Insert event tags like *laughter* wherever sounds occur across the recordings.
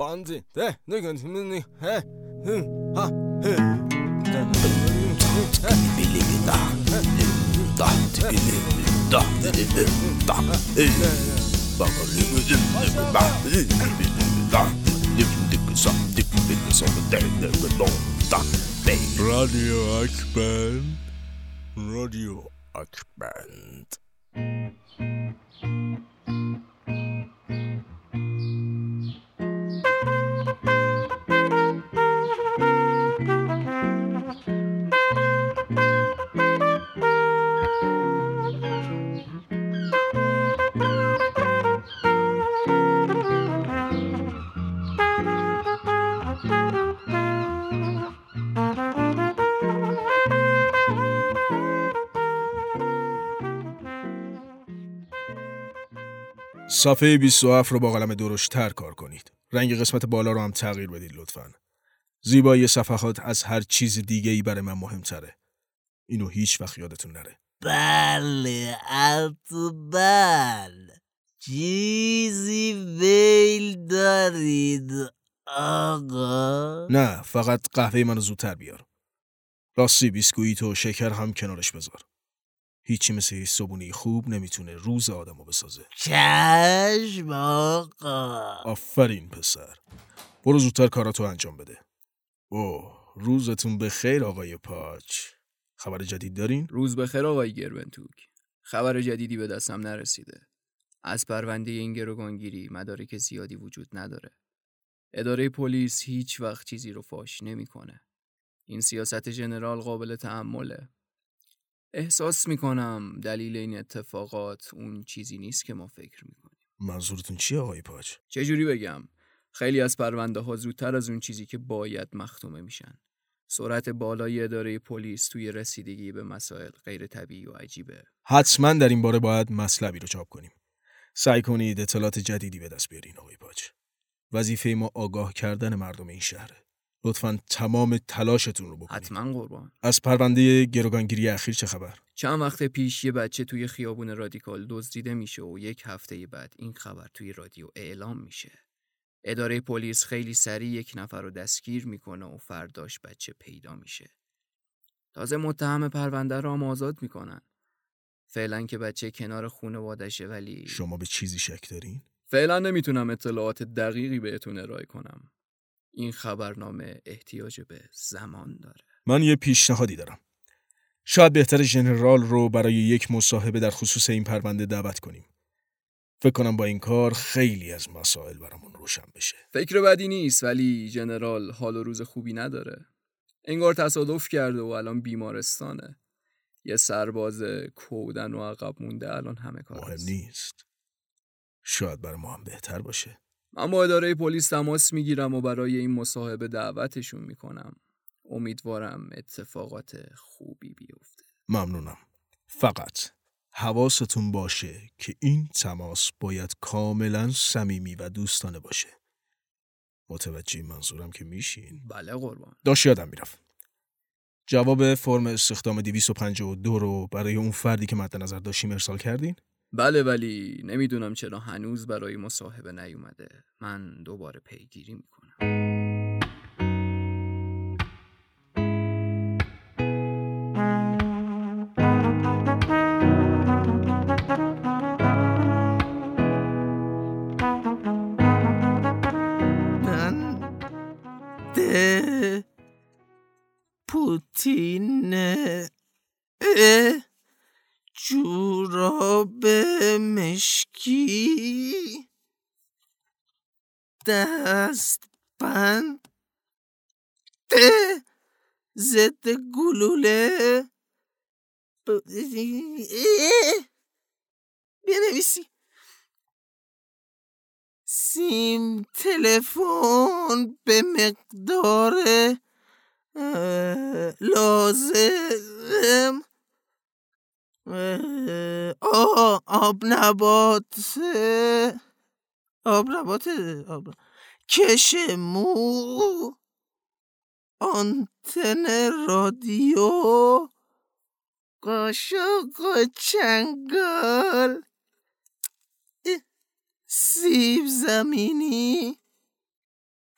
梆子，哎，那个什么那个，哎，嗯，啊，嗯，Radio Akband Radio Akband صفحه 27 رو با قلم درشتر کار کنید. رنگ قسمت بالا رو هم تغییر بدید لطفا. زیبایی صفحات از هر چیز دیگه ای برای من مهمتره. اینو هیچ وقت یادتون نره. بله بله چیزی بیل دارید آقا نه فقط قهوه منو زودتر بیار. راستی بیسکویت و شکر هم کنارش بذار. هیچی مثل یه صبونی خوب نمی‌تونه روز آدمو بسازه. چشم آقا آفرین پسر. برو زودتر کاراتو انجام بده. اوه روزتون به خیر آقای پاچ. خبر جدید دارین؟ روز بخیر آقای گرونتوک خبر جدیدی به دستم نرسیده از پرونده این گروگانگیری مدارک زیادی وجود نداره اداره پلیس هیچ وقت چیزی رو فاش نمی‌کنه این سیاست ژنرال قابل تحمله احساس می‌کنم دلیل این اتفاقات اون چیزی نیست که ما فکر می‌کنیم منظورتون چیه آقای پاچ؟ چجوری بگم خیلی از پرونده ها زودتر از اون چیزی که باید مختومه میشن سرعت بالای اداره پلیس توی رسیدگی به مسائل غیر طبیعی و عجیبه حتما در این باره باید مطلبی رو چاپ کنیم. سعی کنید اطلاعات جدیدی به دست بیارین آقای پاچ. وظیفه ما آگاه کردن مردم این شهره. لطفا تمام تلاشتون رو بکنید. حتما قربان از پرونده گروگانگیری اخیر چه خبر؟ چند وقت پیش یه بچه توی خیابون رادیکال دزدیده میشه و یک هفته بعد این خبر توی رادیو اعلام میشه. اداره پلیس خیلی سریع یک نفر رو دستگیر می‌کنه و فرداش بچه پیدا میشه. تازه متهم پرونده رو هم آزاد می‌کنن. فعلا که بچه کنار خونوادشه ولی شما به چیزی شک دارین؟ فعلا نمی‌تونم اطلاعات دقیقی بهتون ارائه کنم. این خبرنامه احتیاج به زمان داره. من یه پیشنهادی دارم. شاید بهتر ژنرال رو برای یک مصاحبه در خصوص این پرونده دعوت کنیم. فکر کنم با این کار خیلی از مسائل برامون روشن بشه. فکر بدی نیست ولی جنرال حال و روز خوبی نداره. انگار تصادف کرده و الان بیمارستانه. یه سرباز کودن و عقب مونده الان همه کار مهم نیست. شاید برای ما هم بهتر باشه. من با اداره پلیس تماس می‌گیرم و برای این مصاحبه دعوتشون می‌کنم. امیدوارم اتفاقات خوبی بیفته. ممنونم. فقط حواستون باشه که این تماس باید کاملا صمیمی و دوستانه باشه. متوجه منظورم که میشین؟ بله قربان. داشت یادم می‌رفت. جواب فرم استخدام 252 رو برای اون فردی که مد نظر داشتیم ارسال کردین؟ بله ولی نمی‌دونم چرا هنوز برای مصاحبه نیومده. من دوباره پیگیری می‌کنم. پوتین اه، جوراب مشکی. دست بند ضد گلوله. بنویسی. سیم تلفن به مقدار لازم. آب نبات آب نبات آب کش مو آنتن رادیو قاشق و چنگال سیب زمینی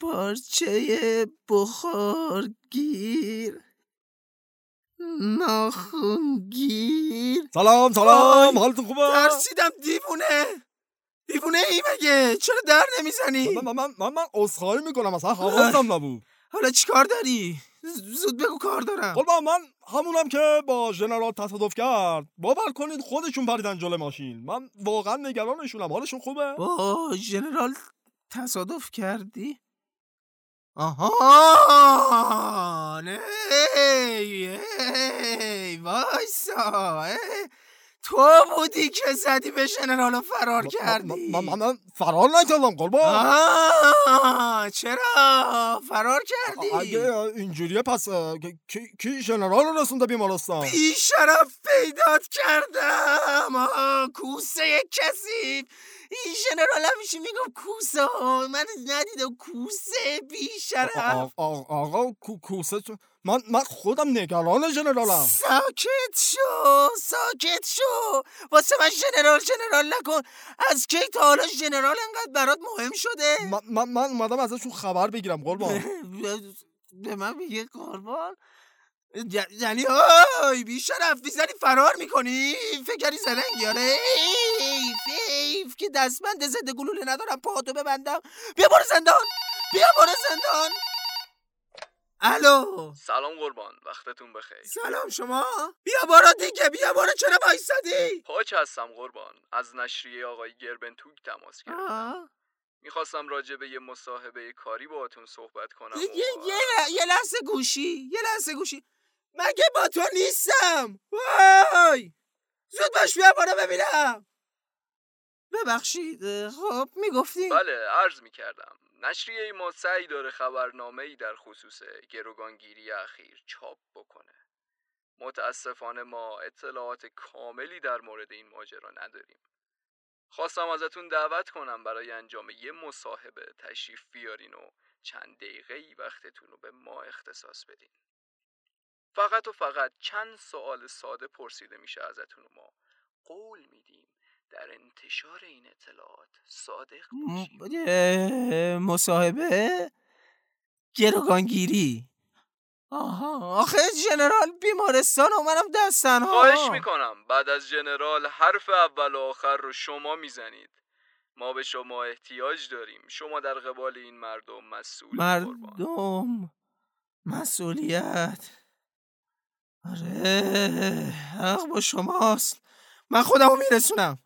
پارچه بخارگیر. ناخونگیر. سلام سلام حالتون خوبه؟ ترسیدم دیوونه. دیوونه ای مگه؟ چرا در نمی‌زنی؟ من من من, من عذرخواهی می‌کنم اصلا حواسم نبود. حالا چی کار داری؟ زود بگو کار دارم. قربان من همونم که با ژنرال تصادف کرد. باور کنید خودشون پریدن جلوی ماشین. من واقعا نگرانشونم. حالشون خوبه؟ با ژنرال تصادف کردی؟ آها نه ای ای وایسا ای. تو بودی که زدی به ژنرال و فرار کردی؟ من, من, فرار نکردم قربان. چرا؟ فرار کردی؟ اگه اینجوریه پس کی- کی ژنرال رو رسونده بیمارستان؟ بی شرف پیدات کردم. آه، کوسه کسی. این ژنرال همیشه میگم کوسه من ندیدم کوسه بی شرف آ- آ- آقا کو- کوسه چون- من من خودم نگران ژنرالم ساکت شو ساکت شو واسه من ژنرال ژنرال نکن از کی تا حالا ژنرال انقدر برات مهم شده من من من اومدم ازشون خبر بگیرم قربان به من میگه قربان یعنی آی بی شرف می‌زنی فرار می‌کنی فکری زرنگ یاره ایف ایف که دستبند ضد گلوله ندارم پاهاتو ببندم بیا برو زندان بیا برو زندان الو. سلام قربان وقتتون بخیر. سلام شما. بیا برو دیگه بیا برو چرا وایسادی؟ پاچ هستم قربان. از نشریه آقای گربنتوک تماس گرفتم. می‌خواستم راجع به یه مصاحبه کاری باهاتون صحبت کنم یه, و- یه, یه, یه لحظه گوشی یه لحظه گوشی. مگه با تو نیستم؟ وای. زود باش بیا بالا ببینم. ببخشید خب می‌گفتی؟ بله عرض می‌کردم. نشریه ما سعی داره خبرنامه ای در خصوص گروگانگیری اخیر چاپ بکنه. متاسفانه ما اطلاعات کاملی در مورد این ماجرا نداریم. خواستم ازتون دعوت کنم برای انجام یه مصاحبه تشریف بیارین و چند دقیقه ای وقتتون رو به ما اختصاص بدین. فقط و فقط چند سوال ساده پرسیده میشه ازتون و ما. قول میدیم در انتشار این اطلاعات صادق باشیم. م- مصاحبه گروگانگیری. آها آخه جنرال بیمارستان و منم دست تنها خواهش می‌کنم بعد از جنرال حرف اول و آخر رو شما می‌زنید. ما به شما احتیاج داریم. شما در قبال این مردم مسئول قربان. مردم مسئولیت. آره حق با شماست. من خودمو میرسونم.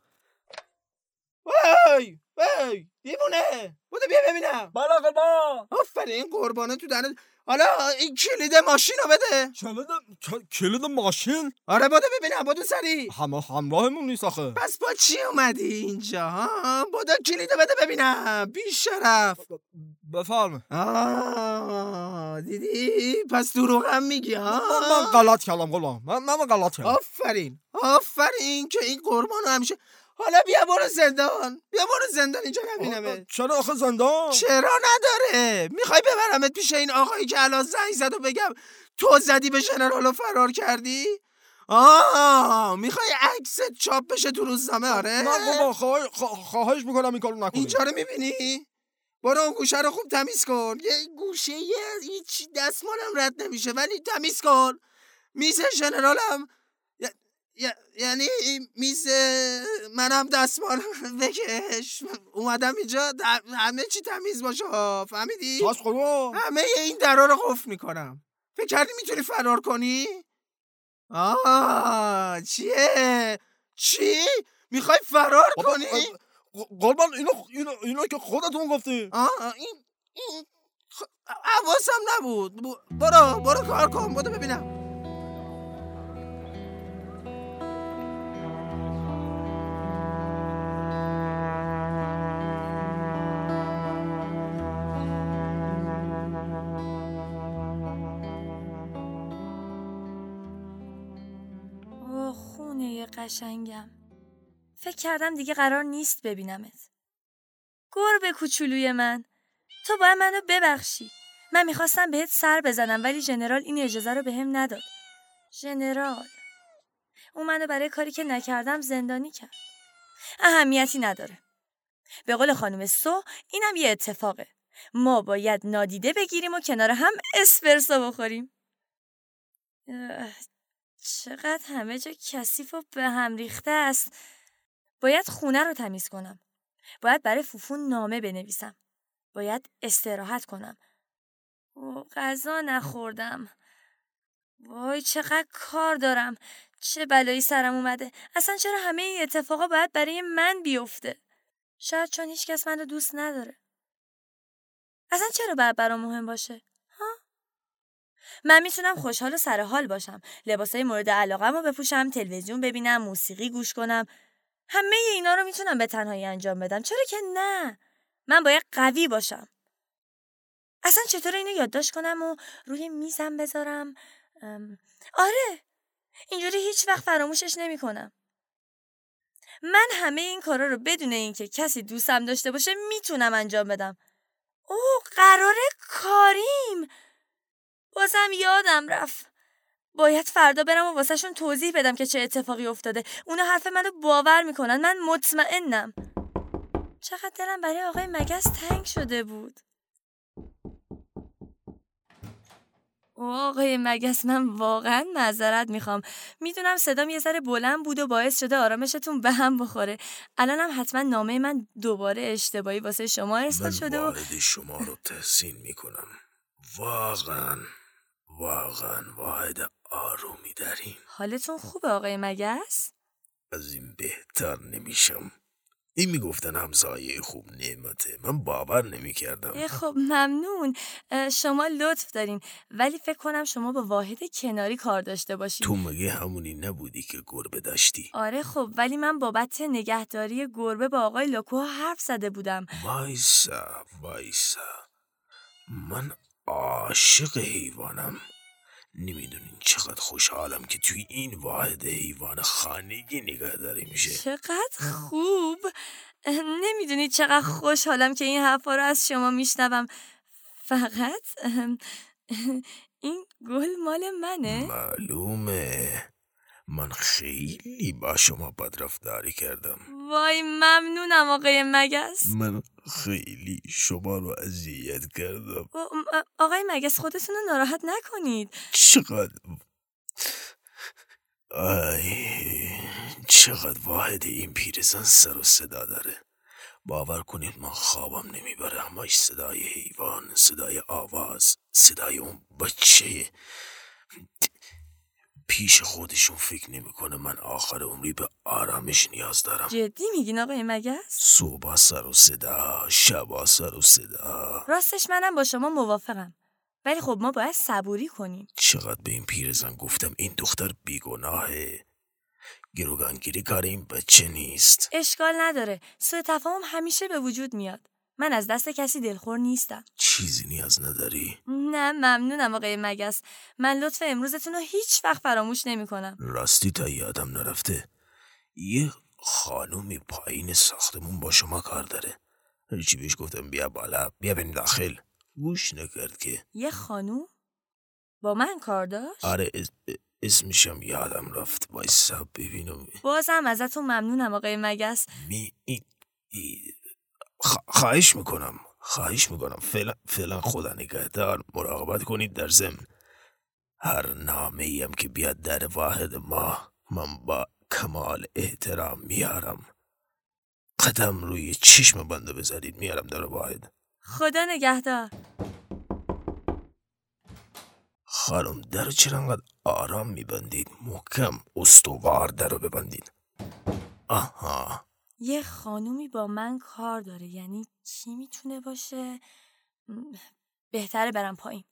وای وای دیوونه. بودو بیا ببینم. بله قربان آفرین قربانه تو دهنت. حالا این کلید ماشین رو بده. کلید کلید ماشین؟ آره بودو ببینم بودو سری. همه همراهمون نیست آخه. پس با چی اومدی اینجا ها؟ بودو کلید بده ببینم. بی شرف بفرم آه دیدی؟ پس دروغم میگی من ها من غلط کردم قربان من من غلط کردم. آفرین آفرین که این قربان رو همیشه حالا بیا برو زندان. بیا برو زندان اینجا نبینمت. چرا آخه زندان؟ چرا نداره؟ می‌خوای ببرمت پیش این آقایی که الان زنگ زد و بگم تو زدی به ژنرال و فرار کردی؟ آه می‌خوای عکست چاپ بشه تو روزنامه؟ آره. نه قربان خواهش خوا- خواهش می‌کنم این کارو نکنی. اینجا رو می‌بینی؟ برو اون گوشه رو خوب تمیز کن. یه گوشه یه هیچ دستمالم رد نمیشه ولی تمیز کن. میز ژنرالم ی- یعنی میز منم دستمال *laughs* بکش. اومدم اینجا همه چی تمیز باشه. فهمیدی؟ قربان همه این درا رو قفل می‌کنم. فکر کردی می‌تونی فرار کنی؟ آه چیه؟ چی؟ می‌خوای فرار کنی؟ قربان اینو اینو اینو که خودتون گفتی. آه این این خ- حواسم نبود. برو برو کار کن. برو ببینم. قشنگم. فکر کردم دیگه قرار نیست ببینمت. گربه کوچولوی من. تو باید منو ببخشی. من می‌خواستم بهت سر بزنم ولی ژنرال این اجازه رو بهم نداد. ژنرال اون منو برای کاری که نکردم زندانی کرد. اهمیتی نداره. به قول خانم سو اینم یه اتفاقه. ما باید نادیده بگیریم و کنار هم اسپرسو بخوریم. چقدر همه جا کثیف و به هم ریخته است. باید خونه رو تمیز کنم. باید برای فوفون نامه بنویسم. باید استراحت کنم. و غذا نخوردم. وای چقدر کار دارم. چه بلایی سرم اومده. اصلا چرا همه این اتفاقا باید برای من بیفته؟ شاید چون هیچکس من رو دوست نداره. اصلا چرا باید برام مهم باشه؟ من می‌تونم خوشحال و سر حال باشم. لباسای مورد علاقم رو بپوشم تلویزیون ببینم موسیقی گوش کنم. همه اینا رو می‌تونم به تنهایی انجام بدم. چرا که نه؟ من باید قوی باشم. اصلا چطور اینو یادداشت کنم و روی میزم بذارم؟ آره. اینجوری هیچ وقت فراموشش نمی کنم. من همه این کارا رو بدون اینکه کسی دوستم داشته باشه می‌تونم انجام بدم. او قرار کاریم! بازم یادم رفت. باید فردا برم و واسهشون توضیح بدم که چه اتفاقی افتاده. اونا حرف منو باور می‌کنن. من مطمئنم. چقدر دلم برای آقای مگس تنگ شده بود. آقای مگس من واقعا معذرت می‌خوام می‌دونم صدام یه ذره بلند بود و باعث شده آرامشتون به هم بخوره الانم حتما نامه من دوباره اشتباهی واسه شما ارسال شده و شما رو تحسین می‌کنم واقعا واقعا واحد آرومی داریم. حالتون خوبه آقای مگس؟ از این بهتر نمیشم. این می‌گفتن همسایه خوب نعمته. من باور نمی‌کردم. خب ممنون. شما لطف دارین. ولی فکر کنم شما با واحد کناری کار داشته باشید تو مگه همونی نبودی که گربه داشتی؟ آره خب ولی من بابت نگهداری گربه با آقای لوکو حرف زده بودم. وایسا وایسا. من عاشق حیوانم. نمی‌دونین چقدر خوشحالم که توی این واحد حیوان خانگی نگهداری میشه چقدر خوب. نمی‌دونید چقدر خوشحالم که این حرفا رو از شما میشنوم. فقط این گل مال منه. معلومه. من خیلی با شما بدرفتاری کردم. وای ممنونم آقای مگس. من خیلی شما رو اذیت کردم. آقای مگس خودتون رو ناراحت نکنید. چقدر آی چقدر واحد این پیرزن سر و صدا داره. باور کنید من خوابم نمی‌بره. همش صدای حیوان صدای آواز صدای اون بچه پیش خودشون فکر نمی‌کنه من آخر عمری به آرامش نیاز دارم. جدی میگین آقای مگس؟ صبح سر و صدا شب سر و صدا. راستش منم با شما موافقم. ولی خب ما باید صبوری کنیم. چقدر به این پیرزن گفتم این دختر بیگناهه. گروگانگیری کار این بچه نیست. اشکال نداره. سوء تفاهم همیشه به وجود میاد. من از دست کسی دلخور نیستم. چیزی نیاز نداری؟ نه ممنونم آقای مگس. من لطف امروزتون رو هیچ وقت فراموش نمی کنم راستی تا یادم نرفته. یه خانومی پایین ساختمون با شما کار داره. هرچی بهش گفتم بیا بالا بیا بریم داخل. گوش نکرد که. یه خانوم؟ با من کار داشت؟ آره اسمشم یادم رفت. وایسا ببینم. بازم ازتون ممنونم آقای مگس. می خواهش می‌کنم خواهش می‌کنم. فعلا, فعلا خدا نگهدار. مراقبت کنید در ضمن. هر نامه ایم که بیاد در واحد ما من با کمال احترام میارم. قدم روی چشم بنده بذارید میارم در واحد. خدا نگهدار. خانم در چرا انقدر آرام میبندید محکم استوار در رو ببندید. آها. یه خانومی با من کار داره یعنی کی می‌تونه باشه؟ بهتره برم پایین.